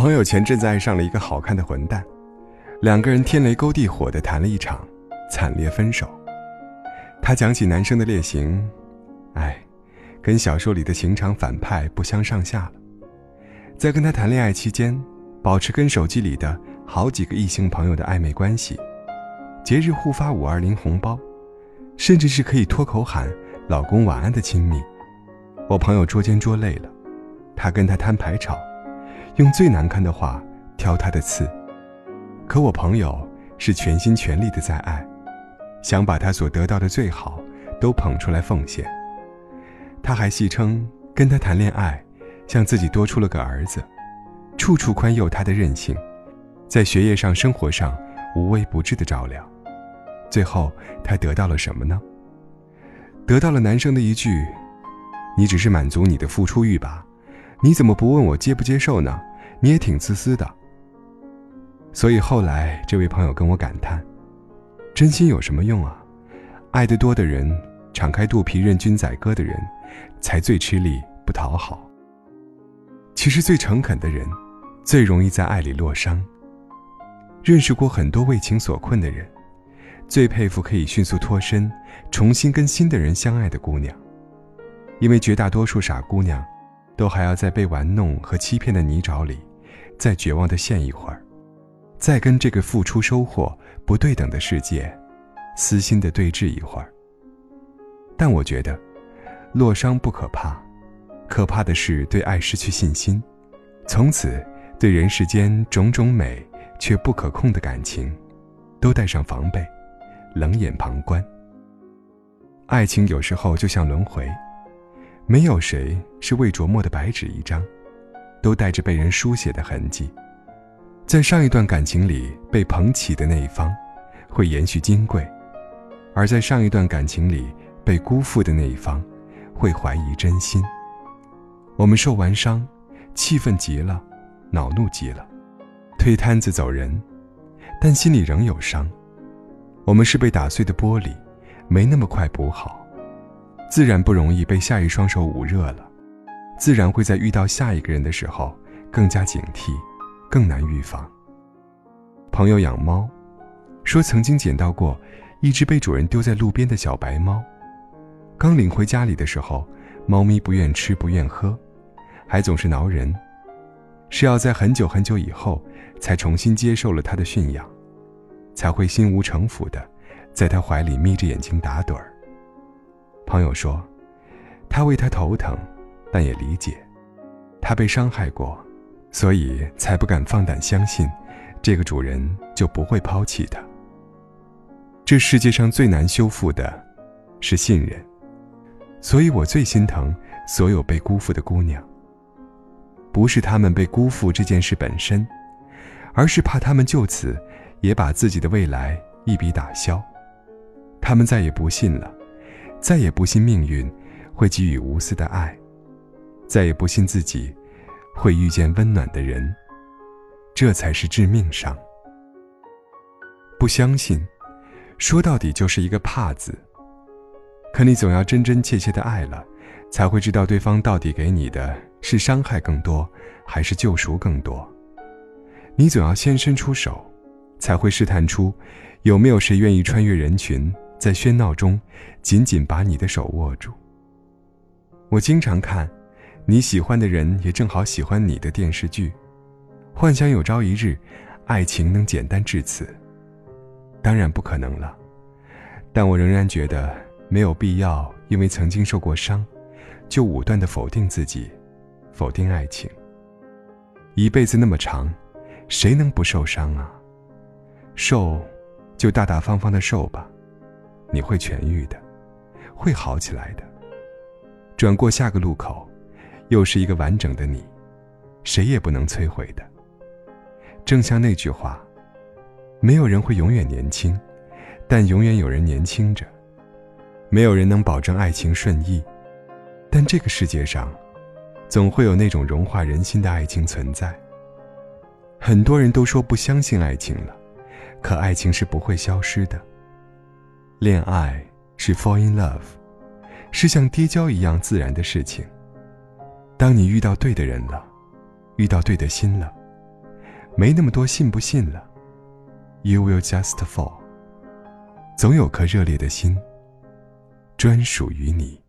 朋友前阵子爱上了一个好看的混蛋，两个人天雷勾地火的谈了一场，惨烈分手。他讲起男生的劣行，哎，跟小说里的情场反派不相上下了。在跟他谈恋爱期间，保持跟手机里的好几个异性朋友的暧昧关系，节日互发五二零红包，甚至是可以脱口喊“老公晚安”的亲密。我朋友捉奸捉累了，他跟他摊牌吵，用最难看的话挑他的刺。可我朋友是全心全力的在爱，想把他所得到的最好都捧出来奉献。他还戏称跟他谈恋爱，像自己多出了个儿子，处处宽宥他的任性，在学业上、生活上无微不至的照料。最后他得到了什么呢？得到了男生的一句。你只是满足你的付出欲吧？你怎么不问我接不接受呢？你也挺自私的。所以后来这位朋友跟我感叹：真心有什么用啊？爱得多的人，敞开肚皮任君宰割的人，才最吃力不讨好。其实最诚恳的人，最容易在爱里落伤。认识过很多为情所困的人，最佩服可以迅速脱身，重新跟新的人相爱的姑娘。因为绝大多数傻姑娘，都还要在被玩弄和欺骗的泥沼里，再绝望的陷一会儿，再跟这个付出收获不对等的世界，私心的对峙一会儿。但我觉得，落伤不可怕，可怕的是对爱失去信心，从此对人世间种种美却不可控的感情，都带上防备，冷眼旁观。爱情有时候就像轮回。没有谁是未琢磨的白纸一张，都带着被人书写的痕迹。在上一段感情里被捧起的那一方，会延续金贵；而在上一段感情里被辜负的那一方，会怀疑真心。我们受完伤，气愤极了，恼怒极了，推摊子走人，但心里仍有伤。我们是被打碎的玻璃，没那么快补好。自然不容易被下一双手捂热了，自然会在遇到下一个人的时候更加警惕，更难预防。朋友养猫，说曾经捡到过一只被主人丢在路边的小白猫，刚领回家里的时候，猫咪不愿吃不愿喝，还总是挠人，是要在很久很久以后才重新接受了它的驯养，才会心无城府的在它怀里眯着眼睛打盹儿。朋友说，他为他头疼，但也理解，他被伤害过，所以才不敢放胆相信，这个主人就不会抛弃他。这世界上最难修复的，是信任，所以我最心疼所有被辜负的姑娘。不是他们被辜负这件事本身，而是怕他们就此，也把自己的未来一笔打消，他们再也不信了。再也不信命运会给予无私的爱，再也不信自己会遇见温暖的人，这才是致命伤。不相信，说到底就是一个怕字。可你总要真真切切的爱了，才会知道对方到底给你的是伤害更多，还是救赎更多。你总要先伸出手，才会试探出有没有谁愿意穿越人群。在喧闹中，紧紧把你的手握住。我经常看，你喜欢的人也正好喜欢你的电视剧，幻想有朝一日，爱情能简单至此。当然不可能了，但我仍然觉得没有必要，因为曾经受过伤，就武断的否定自己，否定爱情。一辈子那么长，谁能不受伤啊？受，就大大方方的受吧。你会痊愈的，会好起来的。转过下个路口，又是一个完整的你，谁也不能摧毁的。正像那句话，没有人会永远年轻，但永远有人年轻着。没有人能保证爱情顺意，但这个世界上，总会有那种融化人心的爱情存在。很多人都说不相信爱情了，可爱情是不会消失的。恋爱是 fall in love，是像跌跤一样自然的事情。当你遇到对的人了，遇到对的心了，没那么多信不信了。You will just fall。总有颗热烈的心，专属于你。